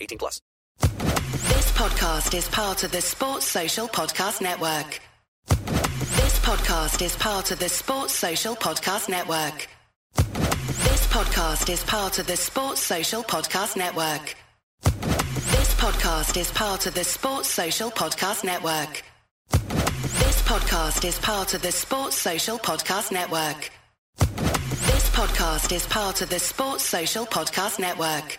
18 plus. This podcast is part of the Sports Social Podcast Network. This podcast is part of the Sports Social Podcast Network. This podcast is part of the Sports Social Podcast Network. This podcast is part of the Sports Social Podcast Network. This podcast is part of the Sports Social Podcast Network. This podcast is part of the Sports Social Podcast Network.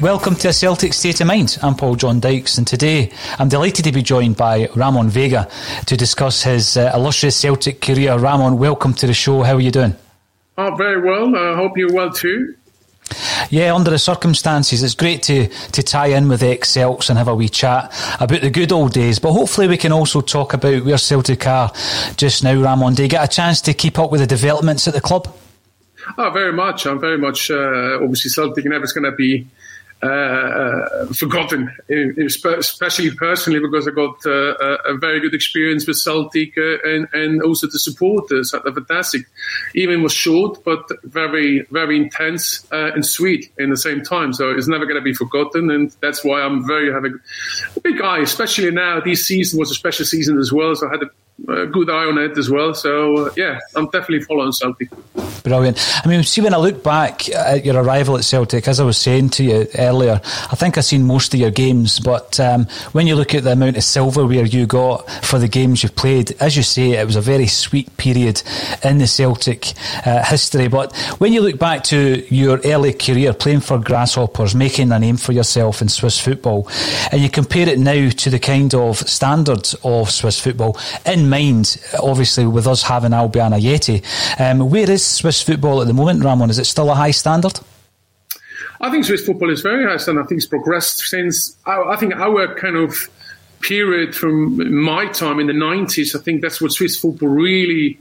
Welcome to a Celtic State of Mind. I'm Paul John Dykes, and today I'm delighted to be joined by Ramon Vega to discuss his uh, illustrious Celtic career. Ramon, welcome to the show. How are you doing? Oh, very well. I hope you're well too. Yeah, under the circumstances, it's great to, to tie in with ex Celts and have a wee chat about the good old days. But hopefully, we can also talk about where Celtic are just now, Ramon. Do you get a chance to keep up with the developments at the club? Oh, very much. I'm very much, uh, obviously, Celtic never going to be uh, uh, forgotten, especially personally because I got uh, a very good experience with Celtic and, and also the supporters at the fantastic. Even was short, but very, very intense and sweet in the same time. So it's never going to be forgotten. And that's why I'm very having a big eye, especially now. This season was a special season as well. So I had a a good eye on it as well. So uh, yeah, I'm definitely following Celtic. Brilliant. I mean, see, when I look back at your arrival at Celtic, as I was saying to you earlier, I think I've seen most of your games. But um, when you look at the amount of silverware you got for the games you've played, as you say, it was a very sweet period in the Celtic uh, history. But when you look back to your early career playing for Grasshoppers, making a name for yourself in Swiss football, and you compare it now to the kind of standards of Swiss football in mind, obviously, with us having Albian Ajeti. Um, where is Swiss football at the moment, Ramon? Is it still a high standard? I think Swiss football is very high standard. I think it's progressed since, I, think our kind of period from my time in the 90s, I think that's what Swiss football really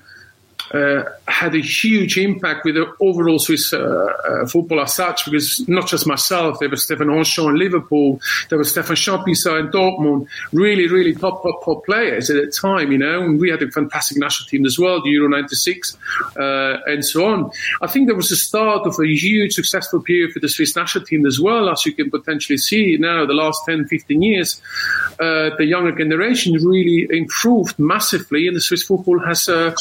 had a huge impact with the overall Swiss uh, uh, football as such, because not just myself, there was Stefan Henchoz in Liverpool, there was Stefan Chapuisat in Dortmund, really, really top, top, top players at that time, you know, and we had a fantastic national team as well, the Euro 96, uh, and so on. I think there was the start of a huge successful period for the Swiss national team as well, as you can potentially see now, the last 10, 15 years, uh, the younger generation really improved massively, and the Swiss football has a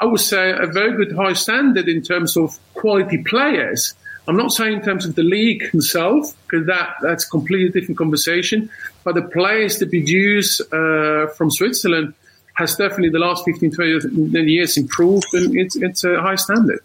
I would say, a very good high standard in terms of quality players. I'm not saying in terms of the league itself, because that, that's a completely different conversation. But the players that produce uh, from Switzerland has definitely the last 15, 20 years improved, and it's, it's a high standard.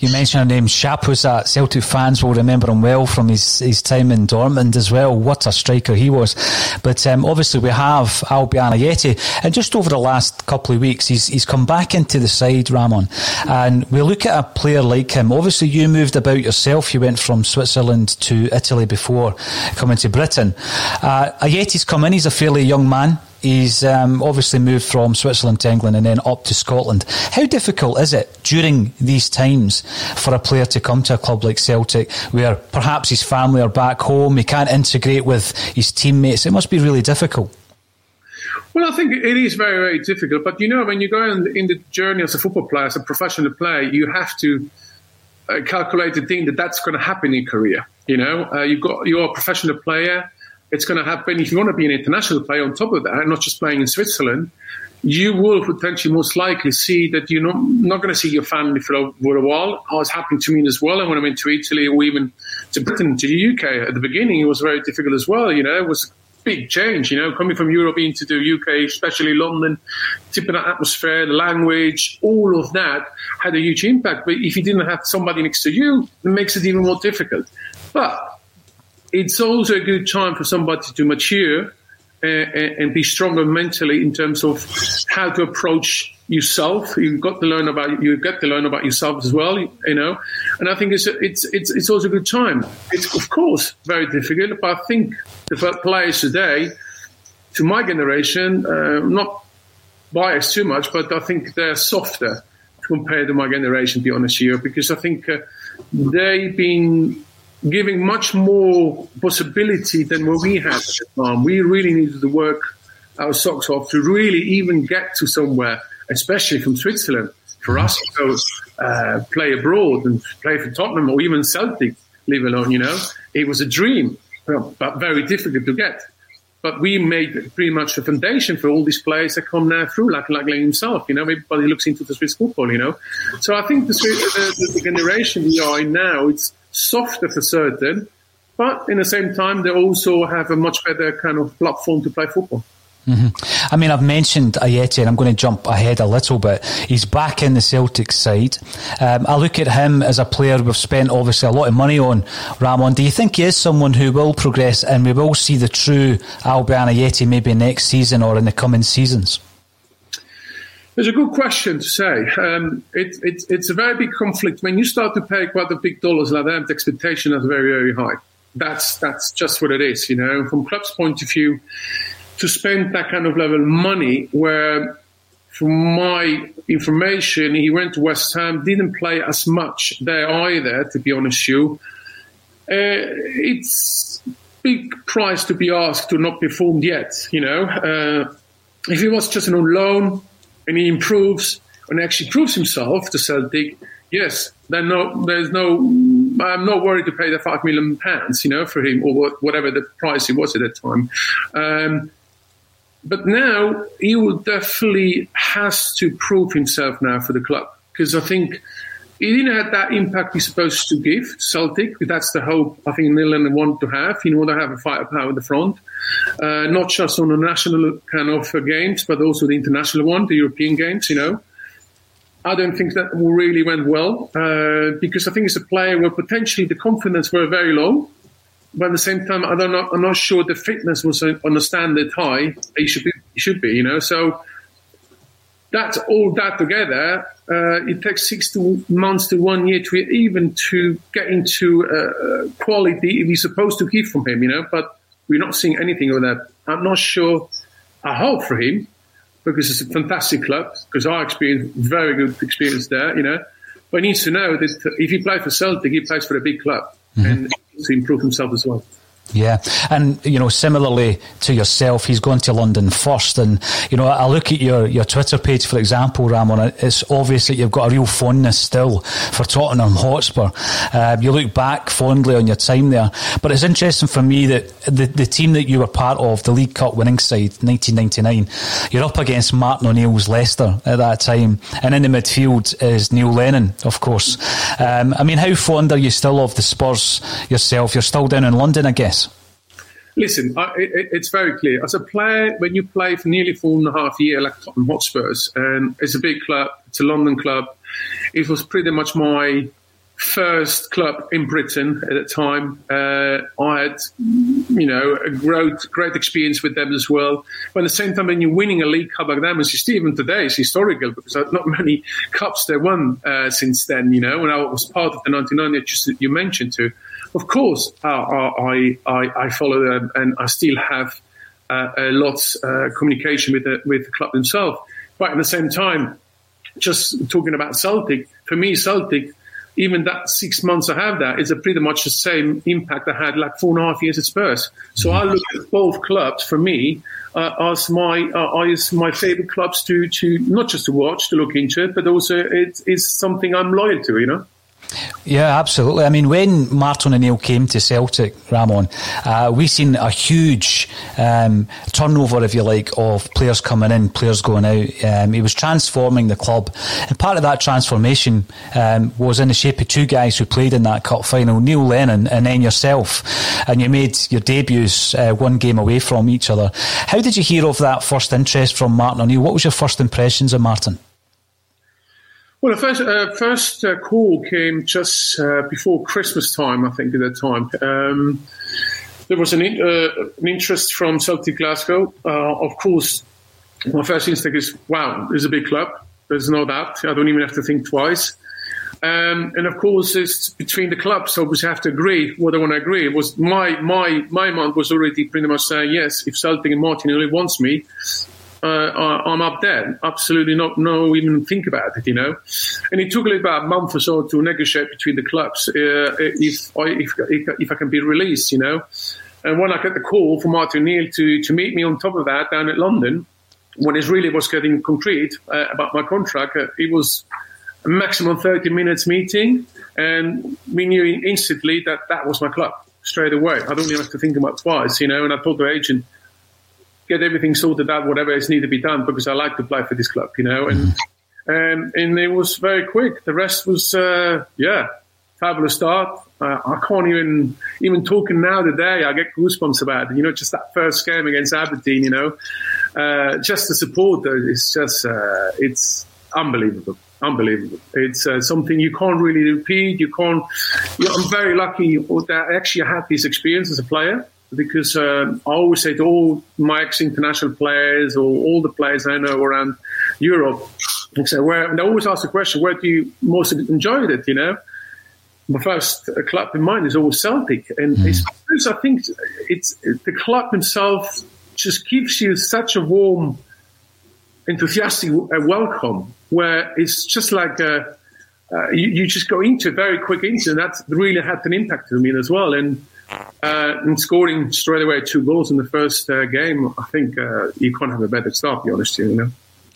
You mentioned a name, Chapuisat. Celtic fans will remember him well from his, his time in Dortmund as well. What a striker he was. But um, obviously we have Albian Ajeti. And just over the last couple of weeks, he's, he's come back into the side, Ramon. And we look at a player like him. Obviously you moved about yourself. You went from Switzerland to Italy before coming to Britain. Uh, Ajeti's come in. He's a fairly young man. He's um, obviously moved from Switzerland to England and then up to Scotland. How difficult is it during these times for a player to come to a club like Celtic where perhaps his family are back home, he can't integrate with his teammates? It must be really difficult. Well, I think it is very, very difficult. But you know, when you go in, in the journey as a football player, as a professional player, you have to uh, calculate the thing that that's going to happen in your career. You know, uh, you've got you're a professional player it's going to happen if you want to be an international player on top of that, not just playing in Switzerland. You will potentially most likely see that you're not, not going to see your family for a, for a while. Oh, I was happening to me as well. And when I went to Italy or even to Britain, to the UK at the beginning, it was very difficult as well. You know, it was a big change, you know, coming from Europe into the UK, especially London, tipping different atmosphere, the language, all of that had a huge impact. But if you didn't have somebody next to you, it makes it even more difficult. But it's also a good time for somebody to mature and, and, be stronger mentally in terms of how to approach yourself. You've got to learn about you get to learn about yourself as well, you know. And I think it's it's it's it's also a good time. It's of course very difficult, but I think the players today, to my generation, uh, not biased too much, but I think they're softer compared to my generation. To be honest here, because I think uh, they've been giving much more possibility than what we had at the. We really needed to work our socks off to really even get to somewhere, especially from Switzerland. For us to go uh, play abroad and play for Tottenham or even Celtic, leave alone, you know, it was a dream, but very difficult to get. But we made pretty much the foundation for all these players that come now through, like like himself. You know, everybody looks into the Swiss football. You know, so I think the, the, the generation we are in now, it's softer for certain, but in the same time, they also have a much better kind of platform to play football. Mm-hmm. I mean, I've mentioned Ajeti, and I'm going to jump ahead a little bit. He's back in the Celtic side. Um, I look at him as a player we've spent obviously a lot of money on. Ramon, do you think he is someone who will progress, and we will see the true Albian Ajeti maybe next season or in the coming seasons? It's a good question to say. Um, it, it, it's a very big conflict. When you start to pay quite a big dollars like that, the expectation is very, very high. That's, that's just what it is, you know. From club's point of view, to spend that kind of level of money, where from my information, he went to West Ham, didn't play as much there either, to be honest with you. Uh, it's big price to be asked to not be formed yet, you know. Uh, if he was just on loan, and he improves and actually proves himself to Celtic, yes, then no, there's no, I'm not worried to pay the five million pounds, you know, for him or whatever the price he was at that time. Um, but now he will definitely has to prove himself now for the club because I think he didn't have that impact he's supposed to give Celtic. That's the hope I think Milan want to have. You want to have a firepower in the front uh, not just on the national kind of uh, games, but also the international one, the European games, you know. I don't think that really went well uh, because I think it's a player where potentially the confidence were very low, but at the same time, I don't know, I'm not sure the fitness was on a standard high. He should be, he should be, you know. So that's all that together. Uh, it takes six to months to one year to even to get into uh, quality we're supposed to give from him, you know. But we're not seeing anything of that. I'm not sure. I hope for him because it's a fantastic club. Because I experienced very good experience there, you know. But he needs to know that if he plays for Celtic, he plays for a big club mm-hmm. and to improve himself as well. Yeah, and you know, similarly to yourself, he's gone to London first. And you know, I look at your, your Twitter page, for example, Ramon. It's obvious that you've got a real fondness still for Tottenham Hotspur. Uh, you look back fondly on your time there, but it's interesting for me that the the team that you were part of, the League Cup winning side, 1999, you're up against Martin O'Neill's Leicester at that time, and in the midfield is Neil Lennon, of course. Um, I mean, how fond are you still of the Spurs yourself? You're still down in London, I guess. Listen, I, it, it's very clear. As a player, when you play for nearly four and a half years, like Tottenham Hotspurs, and it's a big club, it's a London club, it was pretty much my first club in Britain at the time. Uh, I had, you know, a great, great experience with them as well. But at the same time, when you're winning a league cup like that, which even today is historical because not many cups they won uh, since then, you know, when I was part of the 99 that you, mentioned too of course, uh, I, I, I follow them and I still have uh, a lot uh, communication with the, with the club themselves. But at the same time, just talking about Celtic, for me, Celtic, even that six months I have that is a pretty much the same impact I had like four and a half years at Spurs. So I look at both clubs for me uh, as my uh, as my favorite clubs to to not just to watch to look into but also it is something I'm loyal to. You know. Yeah, absolutely. I mean, when Martin O'Neill came to Celtic, Ramon, uh, we seen a huge um, turnover, if you like, of players coming in, players going out. Um, he was transforming the club, and part of that transformation um, was in the shape of two guys who played in that cup final, Neil Lennon and then yourself, and you made your debuts uh, one game away from each other. How did you hear of that first interest from Martin O'Neill? What was your first impressions of Martin? Well, the first, uh, first uh, call came just uh, before Christmas time, I think, at that time. Um, there was an, in, uh, an, interest from Celtic Glasgow. Uh, of course, my first instinct is, wow, it's a big club. There's no doubt. I don't even have to think twice. Um, and of course, it's between the clubs, so we have to agree what I want to agree. It was my my my mind was already pretty much saying yes. If Celtic and Martin O'Neill wants me, uh, I'm up there. Absolutely not, no, even think about it, you know. And it took about a month or so to negotiate between the clubs uh, if, I, if, if, if I can be released, you know. And when I got the call from Martin O'Neill to, to meet me on top of that down at London, when it really was getting concrete uh, about my contract, uh, it was a maximum 30 minutes meeting. And we knew instantly that that was my club straight away. I don't even have to think about twice, you know. And I told the agent, get everything sorted out, whatever is needed to be done, because I like to play for this club, you know. And and and it was very quick. The rest was uh, yeah, fabulous start. Uh, I can't even even talking now today. I get goosebumps about it. You know, just that first game against Aberdeen. You know, uh, just the support is just uh, it's unbelievable. Unbelievable. It's uh, something you can't really repeat. You can't. You know, I'm very lucky that actually I had this experience as a player because uh, I always say to all my ex-international players or all the players I know around Europe, I say, where, and they always ask the question, where do you most enjoy it, you know? My first club in mind is always Celtic. And mm. because I think it's the club himself just gives you such a warm, enthusiastic welcome where it's just like a, uh, you, you, just go into very quick into, and that really had an impact on me as well. And uh, and scoring straight away two goals in the first uh, game, I think uh, you can't have a better start, to be honest, you know.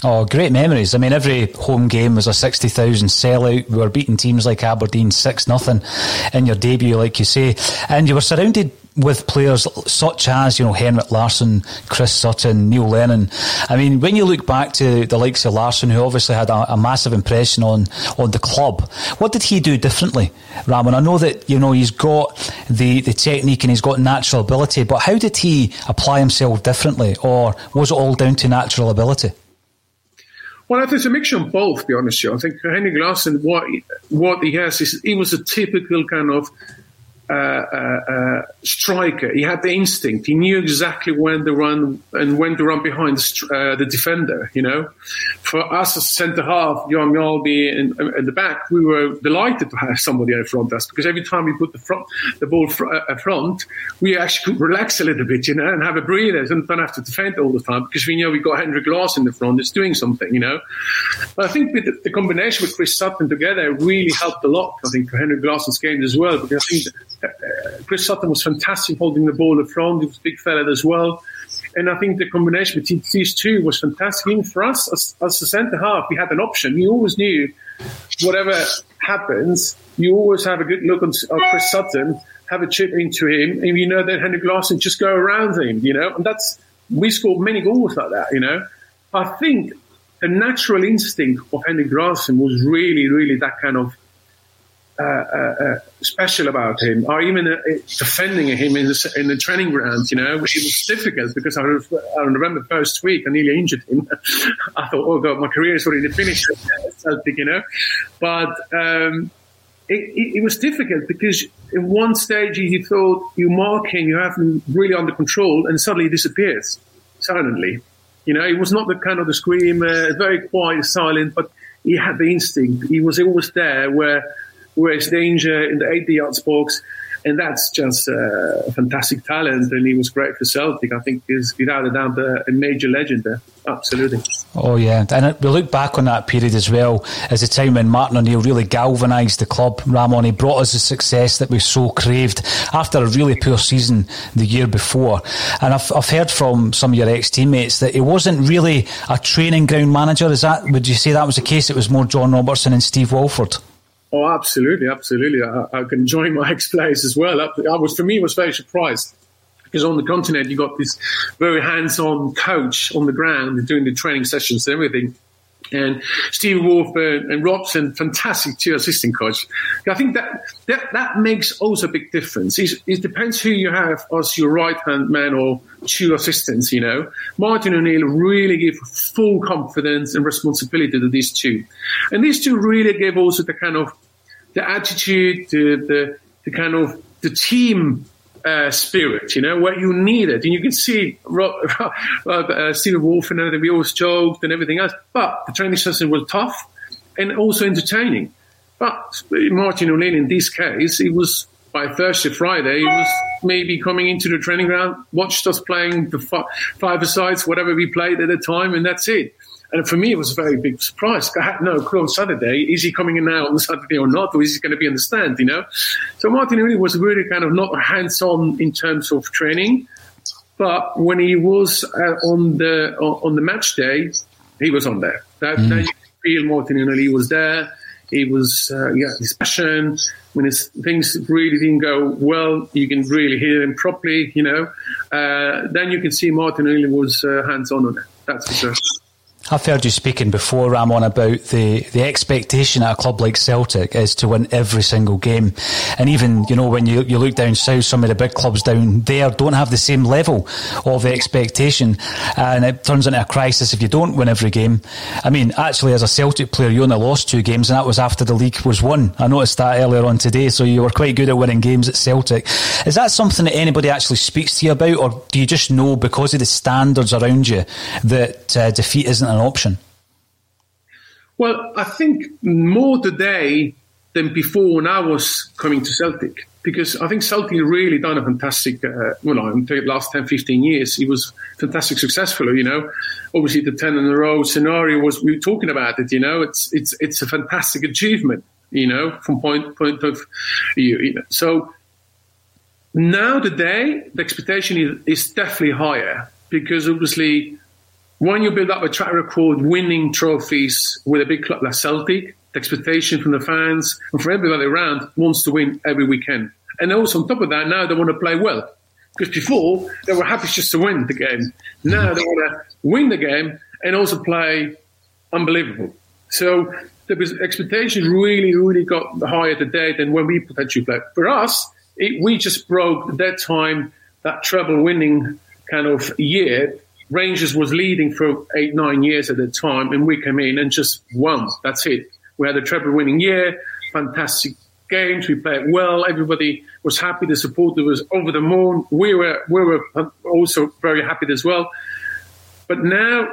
Oh, great memories. I mean, every home game was a 60,000 sellout. We were beating teams like Aberdeen 6 nothing in your debut, like you say. And you were surrounded with players such as, you know, Henrik Larsson, Chris Sutton, Neil Lennon. I mean, when you look back to the likes of Larsson, who obviously had a, a, massive impression on, on the club, what did he do differently, Ramon? I know that, you know, he's got the, the technique and he's got natural ability, but how did he apply himself differently? Or was it all down to natural ability? Well, I think it's a mixture of both, be honest with you. I think Henrik Larsson, what, what he has is he was a typical kind of striker. He had the instinct. He knew exactly when to run and when to run behind the, uh, the defender. You know, for us as centre half, Johan Mjällby in, in, the back, we were delighted to have somebody in front of us because every time we put the front, the ball fr- uh, front, we actually could relax a little bit, you know, and have a breather and don't have to defend all the time because we know we got Henrik Larsson in the front that's doing something, you know. But I think the, the combination with Chris Sutton together really helped a lot. I think for Henrik Larsson's game as well because I think. Chris Sutton was fantastic holding the ball in front. He was a big fella as well. And I think the combination between these two was fantastic. Even for us as, as a centre half, we had an option. We always knew whatever happens, you always have a good look on, Chris Sutton, have a chip into him, and you know that Henrik Larsson just go around him, you know. And that's we scored many goals like that, you know. I think the natural instinct of Henrik Larsson was really, really that kind of uh, uh, uh, special about him, or even uh, defending him in the, in the training ground. You know, it was difficult because I, I remember first week I nearly injured him. I thought, oh god, my career is already finished Celtic. You know, but um, it, it, it, was difficult because in one stage you thought you mark him, you have him really under control, and suddenly he disappears silently. You know, it was not the kind of the screamer, very quiet, silent, but he had the instinct. He was always there where whereas Danger in the 80 yards box. And that's just uh, a fantastic talent, and he was great for Celtic. I think is without a doubt a, major legend there. Absolutely. Oh yeah, and we look back on that period as well as a time when Martin O'Neill really galvanised the club. Ramon, he brought us the success that we so craved after a really poor season the year before. And I've, I've heard from some of your ex teammates that he wasn't really a training ground manager. Is that would you say that was the case? It was more John Robertson and Steve Walford. Oh, absolutely, absolutely. I, I can join my ex players as well. I was, for me, was very surprised because on the continent you got this very hands-on coach on the ground doing the training sessions and everything. And Steve Walford and, uh, and Robson, fantastic two assistant coach. I think that, that that makes also a big difference. It's, it depends who you have as your right hand man or two assistants. You know, Martin O'Neill really give full confidence and responsibility to these two, and these two really gave also the kind of the attitude, the, the, the kind of the team uh, spirit, you know, what you needed. And you can see uh, Stephen Walford and everything, we always joked and everything else. But the training session was tough and also entertaining. But Martin O'Neill, in this case, it was by Thursday, Friday, he was maybe coming into the training ground, watched us playing the five sides, whatever we played at the time, and that's it. And for me, it was a very big surprise. I had no clue on Saturday. Is he coming in now on Saturday or not? Or is he going to be in the stand, you know? So Martin really was really kind of not hands on in terms of training. But when he was uh, on the on the match day, he was on there. That, mm. that you feel Martin O'Neill was there. He was, uh, yeah, his passion. When his, things really didn't go well, you can really hear him properly, you know. Uh, then you can see Martin O'Neill was uh, hands on on it. That's for sure. I've heard you speaking before, Ramon, about the, the expectation at a club like Celtic is to win every single game. And even, you know, when you, you look down south, some of the big clubs down there don't have the same level of expectation. And it turns into a crisis if you don't win every game. I mean, actually, as a Celtic player, you only lost two games, and that was after the league was won. I noticed that earlier on today, so you were quite good at winning games at Celtic. Is that something that anybody actually speaks to you about, or do you just know because of the standards around you that uh, defeat isn't an option? Well, I think more today than before when I was coming to Celtic, because I think Celtic really done a fantastic, uh, well, in the last 10, 15 years, it was fantastic successful, you know. Obviously, the 10 in a row scenario was, we were talking about it, you know, it's, it's, it's a fantastic achievement, you know, from point, point of view. You know. So now today, the expectation is, is definitely higher because obviously when you build up a track record winning trophies with a big club like Celtic, the expectation from the fans and from everybody around wants to win every weekend. And also on top of that, now they want to play well. Because before, they were happy just to win the game. Now they want to win the game and also play unbelievable. So the expectations really, really got higher today than when we potentially played. For us, it, we just broke that time, that treble winning kind of year Rangers was leading for eight, nine years at the time, and we came in and just won. That's it. We had a treble winning year, fantastic games. We played well. Everybody was happy. The supporter was over the moon. We were we were also very happy as well. But now,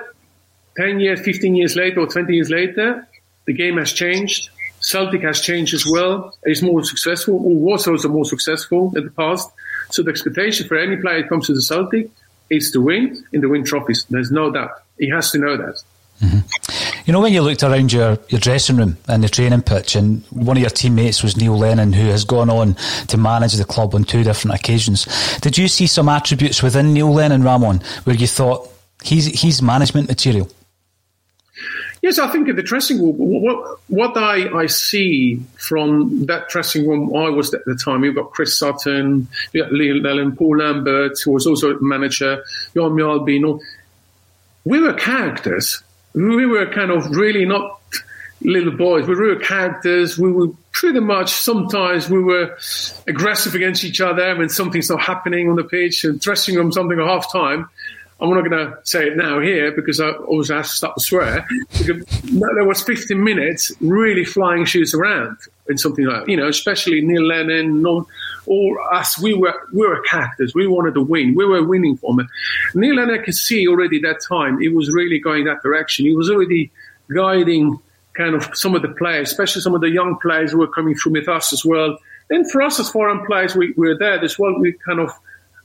ten years, fifteen years later, or twenty years later, the game has changed. Celtic has changed as well. It's more successful, or was also more successful in the past. So the expectation for any player that comes to the Celtic is to win in the win trophies. There's no doubt. He has to know that. Mm-hmm. You know, when you looked around your, your dressing room and the training pitch, and one of your teammates was Neil Lennon, who has gone on to manage the club on two different occasions. Did you see some attributes within Neil Lennon, Ramon, where you thought he's, he's management material? Yes, I think in the dressing room, what, what I, I see from that dressing room, I was at the time, you've got Chris Sutton, you've got Lennon, Paul Lambert, who was also manager, Jan Mjalbino. We were characters. We were kind of really not little boys. We were characters. We were pretty much sometimes we were aggressive against each other when something's not happening on the pitch and dressing room something at half time. I'm not going to say it now here because I always have to start to swear. there was 15 minutes really flying shoes around in something like. You know, especially Neil Lennon, non, all us. We were we were characters. We wanted to win. We were winning for it. Neil Lennon could see already that time. He was really going that direction. He was already guiding kind of some of the players, especially some of the young players who were coming through with us as well. And for us as foreign players, we, we were there as well. We kind of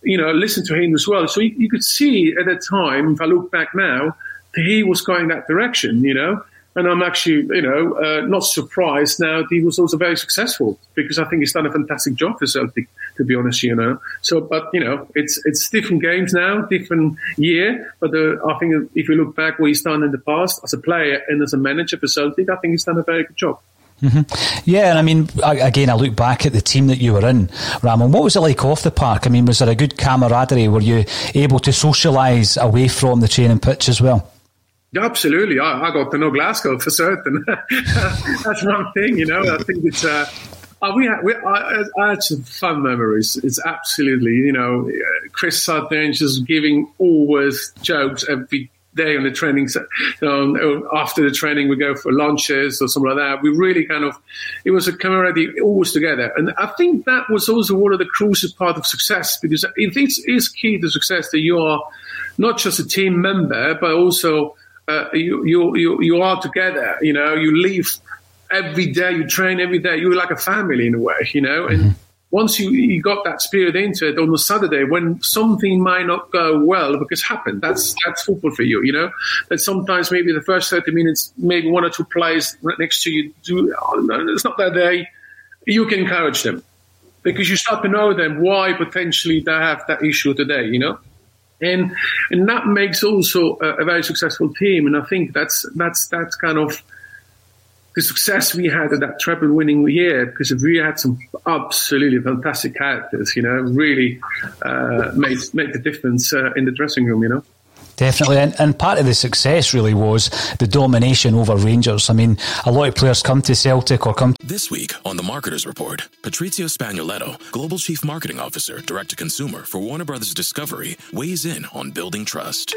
you know, listen to him as well. So you, you could see at that time, if I look back now, he was going that direction, you know. And I'm actually, you know, uh, not surprised now that he was also very successful because I think he's done a fantastic job for Celtic, to be honest, you know. So, but, you know, it's it's different games now, different year. But uh, I think if you look back what he's done in the past as a player and as a manager for Celtic, I think he's done a very good job. Mm-hmm. Yeah, and I mean, again, I look back at the team that you were in, Ramon. What was it like off the park? I mean, was there a good camaraderie? Were you able to socialise away from the training pitch as well? Absolutely. I, I, got to know Glasgow for certain. That's one thing, you know. I think it's. Uh, uh we had, we, I, I, had some fun memories. It's absolutely, you know, Chris Sutton just giving always jokes every day on the training, um, after the training, we go for lunches or something like that. We really kind of, it was a camaraderie always together. And I think that was also one of the crucial part of success because it is key to success that you are not just a team member, but also uh, you, you, you, you are together. You know, you leave every day, you train every day. You're like a family in a way, you know, and mm-hmm once you, you got that spirit into it on the Saturday, when something might not go well, because happened, that's that's football for you, you know. That sometimes maybe the first thirty minutes, maybe one or two players right next to you do. It's not that day. You can encourage them because you start to know them why potentially they have that issue today, you know. And and that makes also a, a very successful team. And I think that's that's that's kind of the success we had at that treble winning year because we had some absolutely fantastic characters, you know, really uh, made made the difference uh, in the dressing room, you know. Definitely, and, and part of the success really was the domination over Rangers. I mean, a lot of players come to Celtic or come. This week on the Marketers Report, Patrizio Spagnoletto, Global Chief Marketing Officer, Direct to Consumer for Warner Brothers Discovery, weighs in on building trust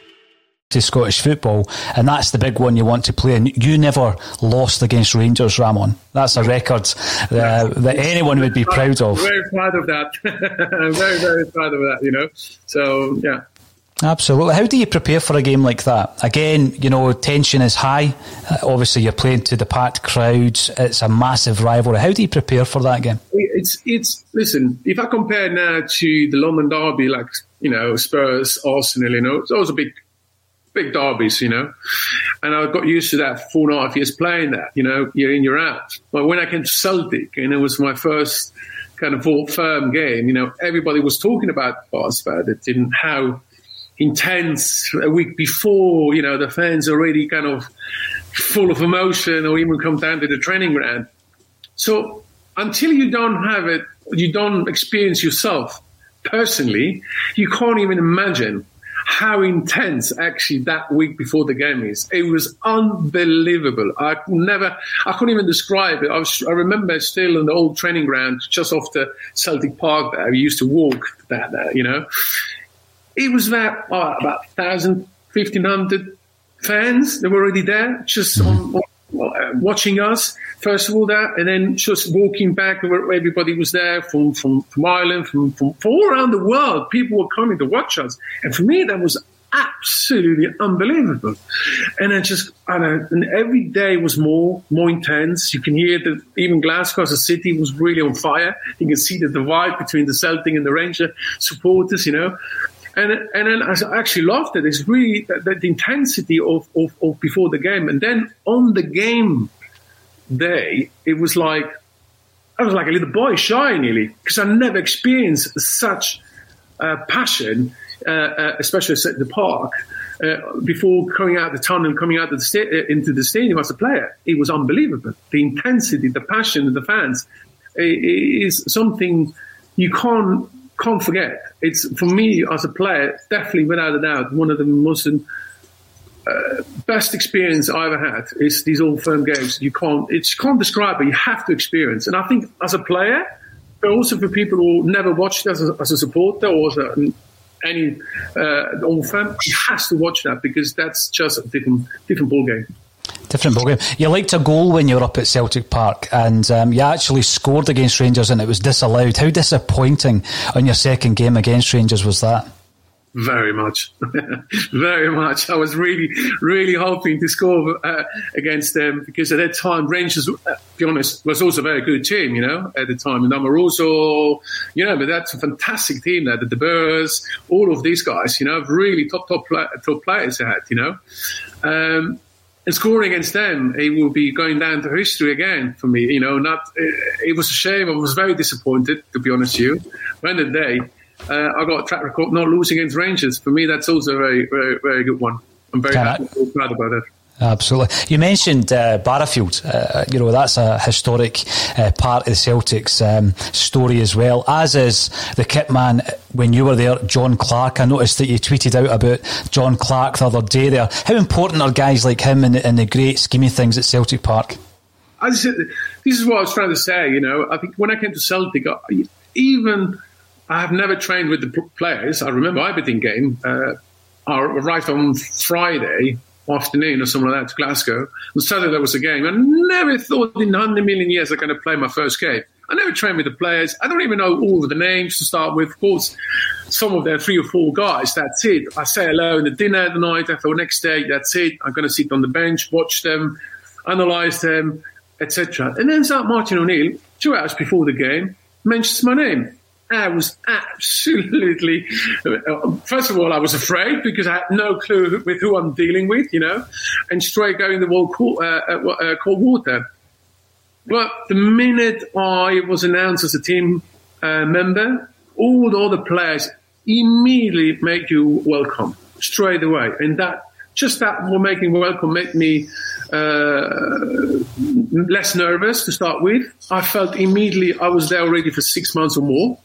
to Scottish football, and that's the big one you want to play. And you never lost against Rangers, Ramon. That's a record uh, that anyone would be proud of. I'm very proud of that. I'm very, very proud of that. You know, so yeah. Absolutely. How do you prepare for a game like that? Again, you know, tension is high. Uh, obviously, you're playing to the packed crowds. It's a massive rivalry. How do you prepare for that game? It's it's listen. If I compare now to the London Derby, like you know, Spurs, Arsenal, you know, it's always a big big derbies, you know. And I got used to that four and a half years playing that, you know, you're in, you're out. But when I came to Celtic, and it was my first kind of firm game, you know, everybody was talking about Barsbad, it didn't how intense a week before, you know, the fans already kind of full of emotion or even come down to the training ground. So until you don't have it, you don't experience yourself personally, you can't even imagine how intense actually that week before the game is. It was unbelievable. I never, I couldn't even describe it. I, was, I remember still in the old training ground just off the Celtic Park there. We used to walk that you know. It was about, oh, about 1,000, 1,500 fans that were already there, just on, watching us first of all that, and then just walking back where everybody was there from from, from Ireland, from, from from all around the world. People were coming to watch us, and for me that was absolutely unbelievable. And I just, I and every day was more, more intense. You can hear that even Glasgow as a city was really on fire. You can see the divide between the Celtic and the Ranger supporters, you know. And, and then I actually loved it. It's really the, the intensity of, of, of before the game. And then on the game day, it was like, I was like a little boy, shy nearly, because I never experienced such uh, passion, uh, uh, especially at the park, uh, before coming out the tunnel, coming out the sta- uh, into the stadium as a player. It was unbelievable. The intensity, the passion of the fans is something you can't can't forget. It's for me as a player, definitely without a doubt, one of the most uh, best experience I ever had is these Old Firm games. You can't, it's, you can't describe it. You have to experience. And I think as a player, but also for people who never watched as a, as a supporter or as a, any uh, Old Firm, you has to watch that because that's just a different different ball game. Different ballgame. You liked a goal when you were up at Celtic Park, and um, you actually scored against Rangers, and it was disallowed. How disappointing on your second game against Rangers was that? Very much, very much. I was really, really hoping to score uh, against them because at that time, Rangers, uh, be honest, was also a very good team, you know, at the time. And Amoruso, you know, but that's a fantastic team there. The De Boers, all of these guys, you know, really top, top, top players they had, you know. Um, and scoring against them, it will be going down to history again for me. You know, not it, it was a shame. I was very disappointed, to be honest with you. When the day uh, I got a track record not losing against Rangers. For me, that's also a very, very, very good one. I'm very happy, proud about it. Absolutely. You mentioned uh, Barrowfield. Uh, you know, that's a historic uh, part of the Celtics um, story as well, as is the kit man when you were there, John Clark. I noticed that you tweeted out about John Clark the other day there. How important are guys like him in the, in the great scheme of things at Celtic Park? this is what I was trying to say. You know, I think when I came to Celtic, even I have never trained with the players. I remember Aberdeen game. Uh, I arrived on Friday afternoon or something like that to Glasgow. On Saturday there was a game. I never thought in 100 million years I'm going to play my first game. I never trained with the players. I don't even know all of the names to start with. Of course, some of their three or four guys. That's it. I say hello in the dinner the night after the next day. That's it. I'm going to sit on the bench, watch them, analyze them, etc. And then start Martin O'Neill, two hours before the game, mentions my name. I was absolutely, first of all, I was afraid because I had no clue with who I'm dealing with, you know, and straight going the wall cold, uh, uh, uh, cold water. But the minute I was announced as a team uh, member, all the other players immediately make you welcome straight away. And that, just that making welcome made me uh, less nervous to start with. I felt immediately I was there already for six months or more.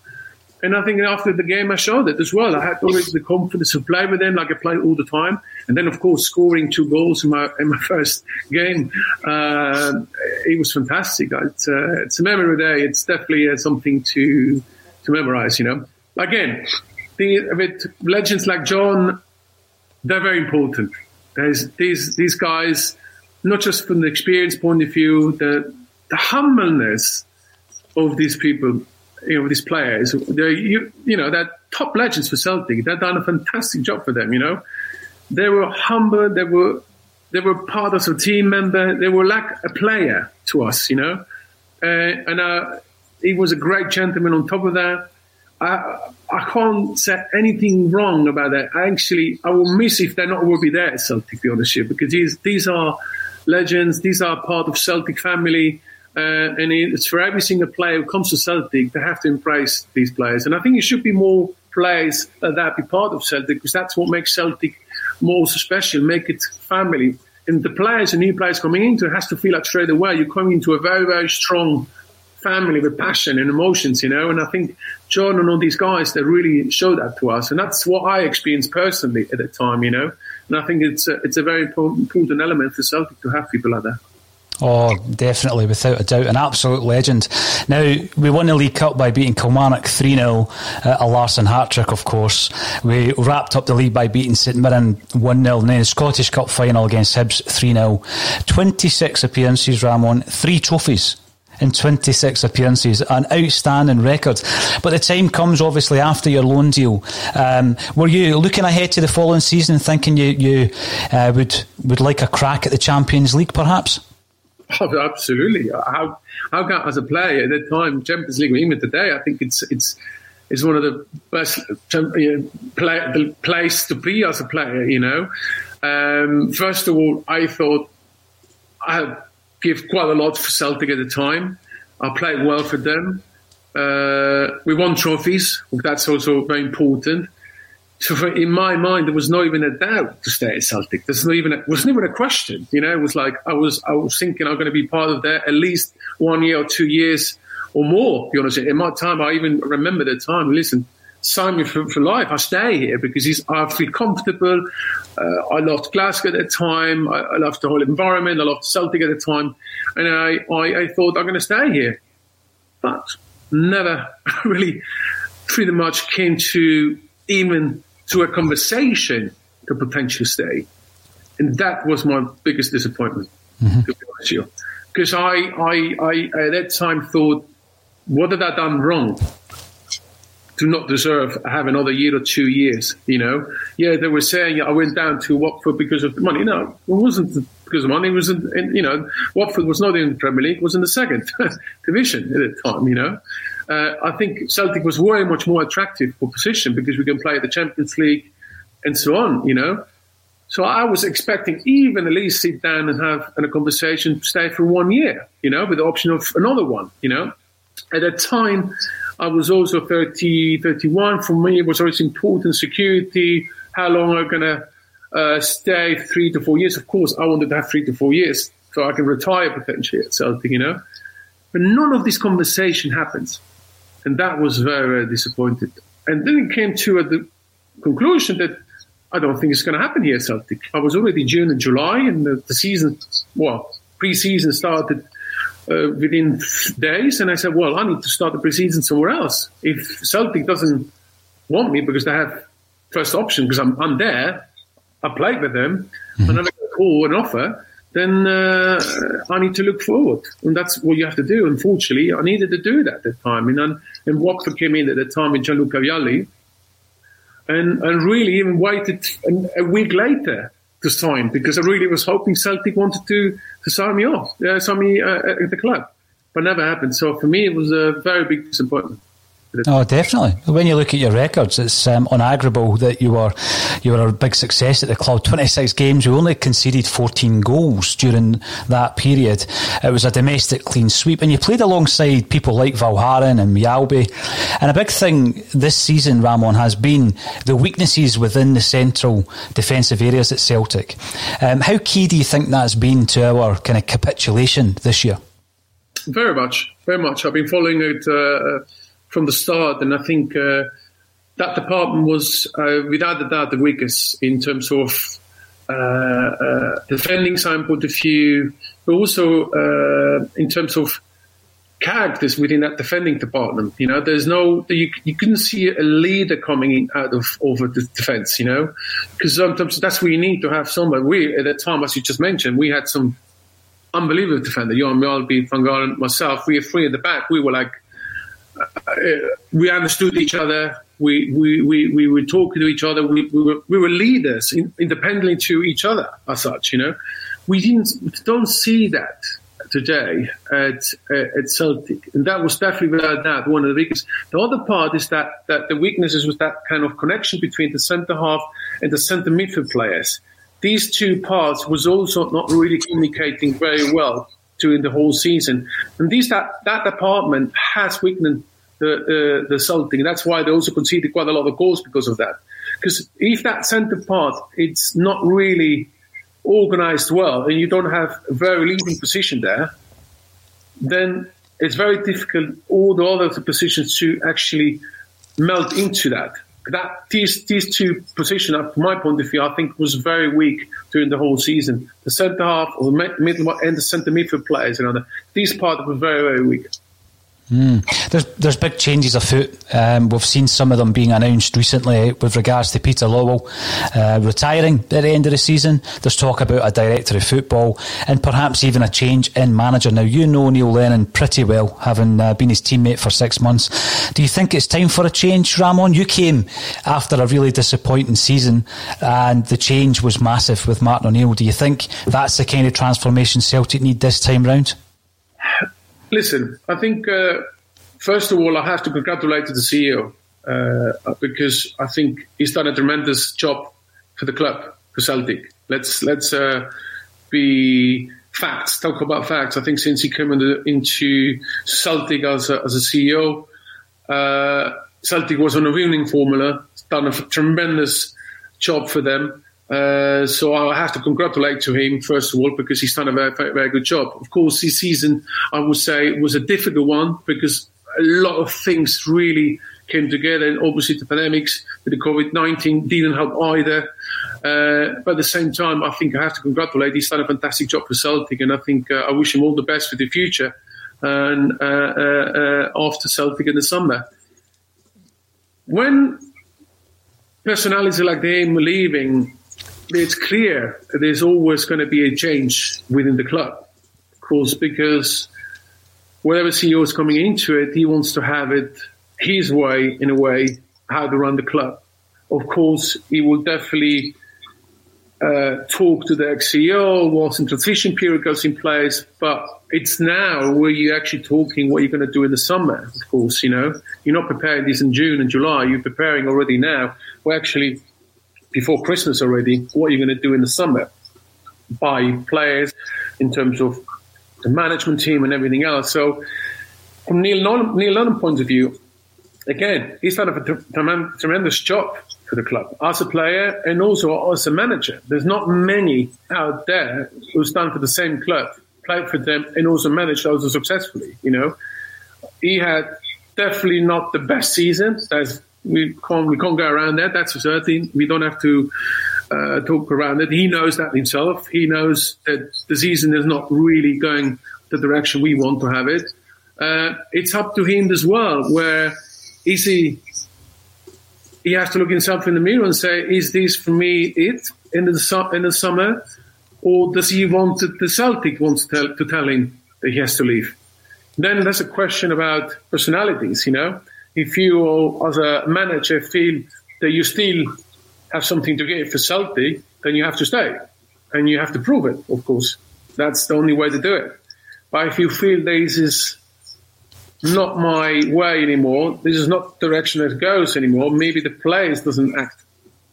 And I think after the game, I showed it as well. I had always the confidence to play with them like I play all the time. And then, of course, scoring two goals in my in my first game, uh, it was fantastic. It's, uh, it's a memory day. It's definitely uh, something to to memorize. You know, again, the, with legends like John, they're very important. There's these these guys, not just from the experience point of view, the the humbleness of these people you know, these players, they're, you, you know, they're top legends for Celtic. They've done a fantastic job for them, you know. They were humble. They were, they were part of a team member. They were like a player to us, you know. Uh, and uh, he was a great gentleman on top of that. I, I can't say anything wrong about that. I actually, I will miss if they're not will be there at Celtic, to be honest with you, because these, these are legends. These are part of Celtic family. Uh, and it's for every single player who comes to Celtic, they have to embrace these players. And I think it should be more players that be part of Celtic because that's what makes Celtic more special, make it family. And the players and new players coming into it has to feel like straight away you're coming into a very, very strong family with passion and emotions, you know. And I think John and all these guys, they really showed that to us. And that's what I experienced personally at the time, you know. And I think it's a, it's a very important element for Celtic to have people like that. Oh, definitely, without a doubt. An absolute legend. Now, we won the League Cup by beating Kilmarnock 3 0, uh, a Larsson hat trick, of course. We wrapped up the league by beating St Mirren 1 0, and then the Scottish Cup final against Hibs 3 0. 26 appearances, Ramon, three trophies in 26 appearances, an outstanding record. But the time comes obviously after your loan deal. Um, were you looking ahead to the following season, thinking you you uh, would would like a crack at the Champions League, perhaps? Oh, absolutely. How how can as a player at that time Champions League, even today, I think it's it's it's one of the best play, the place to be as a player. You know, um, first of all, I thought I give quite a lot for Celtic at the time. I played well for them. Uh, we won trophies. That's also very important. So for, in my mind, there was not even a doubt to stay at Celtic. There's not even a, wasn't even a question. You know, it was like I was I was thinking I'm going to be part of that at least one year or two years or more. be honest, in my time, I even remember the time. Listen, sign me for, for life. I stay here because he's, I feel comfortable. Uh, I loved Glasgow at the time. I, I, loved the whole environment. I loved Celtic at the time, and I I, I thought I'm going to stay here, but never really pretty much came to even to a conversation to potentially stay. And that was my biggest disappointment, mm-hmm. to be honest with you. Because I, I, I, at that time thought, what did I done wrong to not deserve have another year or two years? You know, yeah, they were saying I went down to Watford because of the money. No, it wasn't because of money. It was, in, in, you know, Watford was not in the Premier League; it was in the second division at the time. You know, uh, I think Celtic was way much more attractive proposition because we can play the Champions League and so on, you know. So I was expecting even at least sit down and have a conversation, stay for one year, you know, with the option of another one, you know. At that time, I was also 30, 31. For me, it was always important security, how long I'm going to uh, stay, three to four years. Of course, I wanted to have three to four years so I can retire potentially at Celtic, you know. But none of this conversation happens. And that was very, very disappointed. And then it came to the conclusion that I don't think it's going to happen here at Celtic. I was already June and July, and the, the season, well, pre-season started uh, within days, and I said, well, I need to start the pre-season somewhere else. If Celtic doesn't want me because they have first option, because I'm, I'm there, I played with them, mm-hmm. and I got a call, an offer, then uh, I need to look forward. And that's what you have to do. Unfortunately, I needed to do that at the time. And, and Watford came in at the time with Gianluca Vialli and, and really even waited a week later to sign because I really was hoping Celtic wanted to, to sign me off, uh, sign me uh, at the club. But never happened. So for me, it was a very big disappointment. Oh, definitely. When you look at your records, it's um, unarguable that you were you were a big success at the club. Twenty six games, you only conceded fourteen goals during that period. It was a domestic clean sweep, and you played alongside people like Valgaeren and Mjällby. And a big thing this season, Ramon, has been the weaknesses within the central defensive areas at Celtic. Um, how key do you think that's been to our kind of capitulation this year? Very much, very much. I've been following it. Uh, from the start, and I think uh, that department was, uh, without a doubt, the weakest in terms of uh, uh defending side point of view, but also uh, in terms of characters within that defending department. You know, there's no you, you couldn't see a leader coming in out of over the defense. You know, because sometimes that's where you need to have someone. We at that time, as you just mentioned, we had some unbelievable defender. Johan Mjällby, Van Galen, myself. We were three at the back. We were like we understood each other. We, we, we, we were talking to each other. We, we, were, we were leaders in, independently to each other as such, you know. We didn't, don't see that today at, at Celtic. And that was definitely without that one of the biggest. The other part is that, that the weaknesses was that kind of connection between the centre half and the centre midfield players. These two parts was also not really communicating very well during the whole season. And these that that department has weakened the uh, the Celtic. That's why they also conceded quite a lot of goals because of that. Because if that centre part it's not really organised well, and you don't have a very leading position there, then it's very difficult all the other positions to actually melt into that. That these these two positions, uh, from my point of view, I think was very weak during the whole season. The centre half or the middle and the centre midfield players, you know, these parts were very very weak. Mm. There's there's big changes afoot. Um, we've seen some of them being announced recently with regards to Peter Lawwell uh, retiring at the end of the season. There's talk about a director of football and perhaps even a change in manager. Now you know Neil Lennon pretty well, having uh, been his teammate for six months. Do you think it's time for a change, Ramon? You came after a really disappointing season, and the change was massive with Martin O'Neill. Do you think that's the kind of transformation Celtic need this time round? Listen, I think uh, first of all, I have to congratulate the CEO uh, because I think he's done a tremendous job for the club, for Celtic. Let's let's uh, be facts. Talk about facts. I think since he came into, Celtic as a, as a CEO, uh, Celtic was on a winning formula. Done a tremendous job for them. Uh, so I have to congratulate to him first of all because he's done a very, very, good job. Of course, this season I would say was a difficult one because a lot of things really came together, and obviously the pandemics the COVID nineteen didn't help either. Uh, but at the same time, I think I have to congratulate. He's done a fantastic job for Celtic, and I think uh, I wish him all the best for the future and uh, uh, after Celtic in the summer. When personalities like him leaving it's clear there's always going to be a change within the club, of course, because whatever CEO is coming into it, he wants to have it his way, in a way, how to run the club. Of course, he will definitely uh, talk to the ex-CEO once the transition period goes in place, but it's now where you're actually talking what you're going to do in the summer, of course, you know. You're not preparing this in June and July, you're preparing already now. We're actually before Christmas already what are you're going to do in the summer. Buy players in terms of the management team and everything else. So, from Neil Lennon, Neil Lennon point of view, again, he's done a tremendous job for the club as a player and also as a manager. There's not many out there who's done for the same club, played for them, and also managed also successfully. You know, he had definitely not the best season. There's we can't we can't go around that. That's for certain. We don't have to uh, talk around it. He knows that himself. He knows that the season is not really going the direction we want to have it. Uh, it's up to him as well. Where is he? He has to look himself in the mirror and say, "Is this for me it in the in the summer, or does he want to, the Celtic wants to tell, to tell him that he has to leave?" Then there's a question about personalities. You know, if you, as a manager, feel that you still have something to give for Celtic, then you have to stay. And you have to prove it, of course. That's the only way to do it. But if you feel this is not my way anymore, this is not the direction it goes anymore, maybe the players doesn't act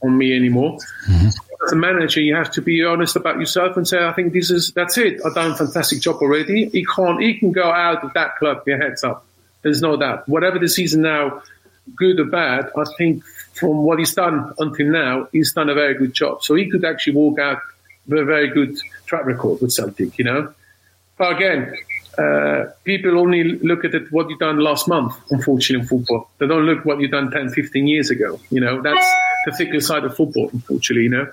on me anymore. Mm-hmm. As a manager, you have to be honest about yourself and say, I think this is, that's it. I've done a fantastic job already. He can't, he can go out of that club, your heads up. There's no doubt. Whatever the season now, good or bad, I think from what he's done until now, he's done a very good job. So he could actually walk out with a very good track record with Celtic, you know. But again, uh, people only look at it, what you've done last month, unfortunately, in football. They don't look what you've done 10, 15 years ago. You know, that's the thicker side of football, unfortunately, you know.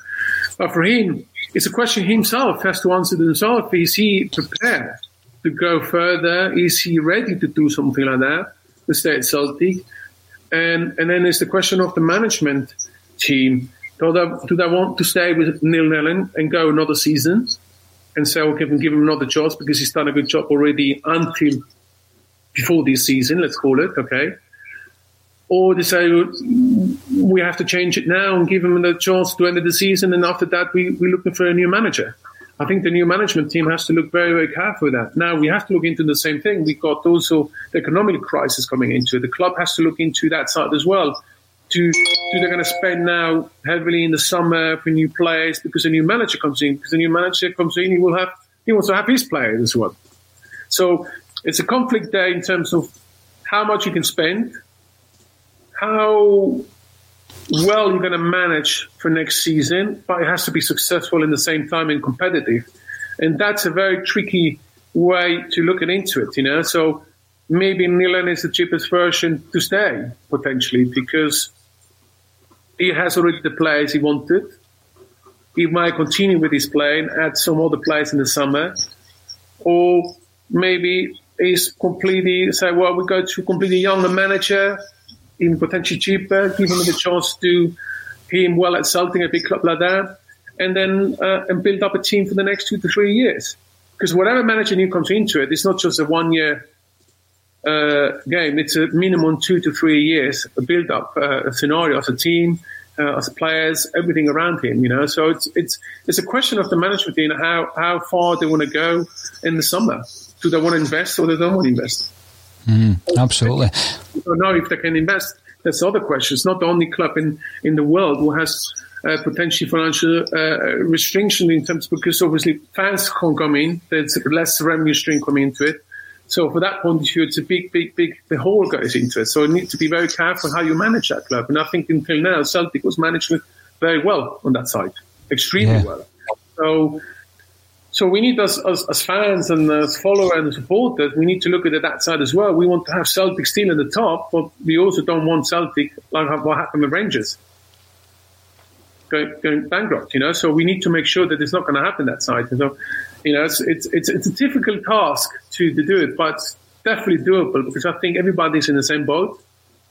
But for him, it's a question himself has to answer himself. Is he prepared? To go further? Is he ready to do something like that to stay at Celtic? And and then it's the question of the management team. Do they, do they want to stay with Neil Lennon and go another season and say, okay, we give him another chance because he's done a good job already until before this season, let's call it, okay? Or they say, we have to change it now and give him the chance to end the season, and after that, we, we're looking for a new manager. I think the new management team has to look very, very careful with that. Now we have to look into the same thing. We've got also the economic crisis coming into it. The club has to look into that side as well. Do, do they're going to spend now heavily in the summer for new players because a new manager comes in? Because the new manager comes in, he will have he wants to have his players as well. So it's a conflict there in terms of how much you can spend, how well you're going to manage for next season, but it has to be successful in the same time and competitive. And that's a very tricky way to look into it, you know. So maybe Milan is the cheapest version to stay potentially because he has already the players he wanted. He might continue with his play and add some other players in the summer, or maybe he's completely say, well, we go to completely younger manager, even potentially cheaper, give him the chance to him well at Celtic, a big club like that, and then uh, and build up a team for the next two to three years. Because whatever manager new comes into it, it's not just a one year uh, game. It's a minimum two to three years a build up uh, scenario as a team, uh, as players, everything around him. You know, so it's it's it's a question of the management team how how far they want to go in the summer. Do they want to invest or they don't want to invest? Mm, absolutely. I don't know if they can invest. That's the other question. It's not the only club in, in the world who has uh, potentially financial uh, restriction in terms because obviously fans can't come in. There's less revenue stream coming into it. So for that point of view, it's a big, big, big, the whole goes into it. So you need to be very careful how you manage that club. And I think until now, Celtic was managed very well on that side, extremely yeah. well. So, so we need us as, as, fans and as followers and supporters, we need to look at that side as well. We want to have Celtic still at the top, but we also don't want Celtic like what happened with Rangers going, going bankrupt. You know, so we need to make sure that it's not going to happen that side. So you know, it's, it's, it's, it's a difficult task to, to do it, but it's definitely doable because I think everybody's in the same boat.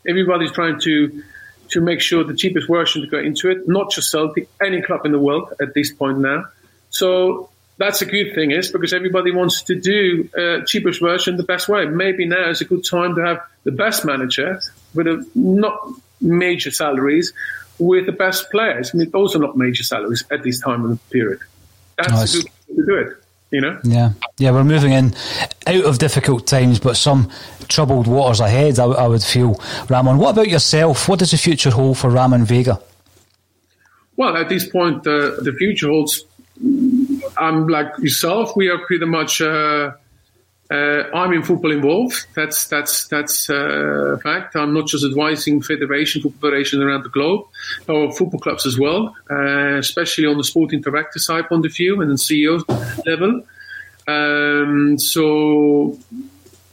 Everybody's trying to, to make sure the cheapest version to go into it, not just Celtic, any club in the world at this point now. So that's a good thing is because everybody wants to do uh, cheapest version the best way. Maybe now is a good time to have the best manager with a not major salaries with the best players. I mean, those are not major salaries at this time of the period. That's nice. a good to do it. You know? Yeah, yeah. We're moving in out of difficult times, but some troubled waters ahead. I, I would feel, Ramon. What about yourself? What does the future hold for Ramon Vega? Well, at this point, uh, the future holds. I'm like yourself. We are pretty much. Uh, uh, I'm in football involved. That's that's that's uh, a fact. I'm not just advising federation, football federations around the globe, or football clubs as well, uh, especially on the sporting director side point of view and the CEO level. Um, so,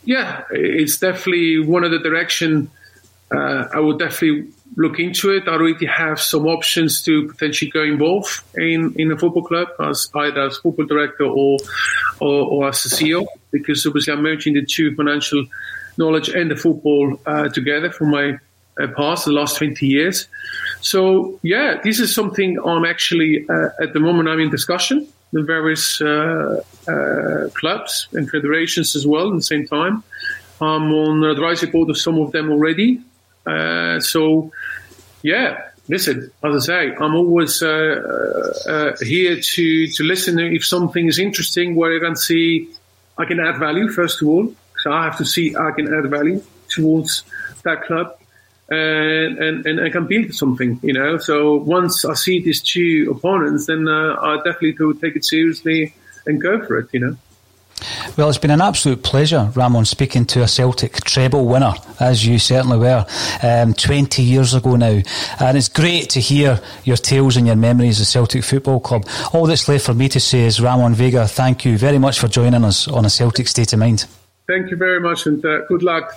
yeah, it's definitely one of the direction uh, I would definitely look into it. I already have some options to potentially go involved in, in a football club as either as football director or, or, or as a CEO, because obviously I'm merging the two financial knowledge and the football uh, together from my uh, past, the last 20 years. So yeah, this is something I'm actually, uh, at the moment I'm in discussion with various uh, uh, clubs and federations as well at the same time. I'm on the advisory board of some of them already. Uh, so, yeah, listen, as I say, I'm always uh, uh, uh, here to, to listen if something is interesting where I can see I can add value, first of all. So I have to see I can add value towards that club. And, and, and I can build something, you know. So once I see these two opponents, then uh, I definitely will take it seriously and go for it, you know. Well, it's been an absolute pleasure, Ramon, speaking to a Celtic treble winner, as you certainly were, um, 20 years ago now. And it's great to hear your tales and your memories of Celtic Football Club. All that's left for me to say is, Ramon Vega, thank you very much for joining us on a Celtic State of Mind. Thank you very much and uh, good luck.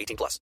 18 plus.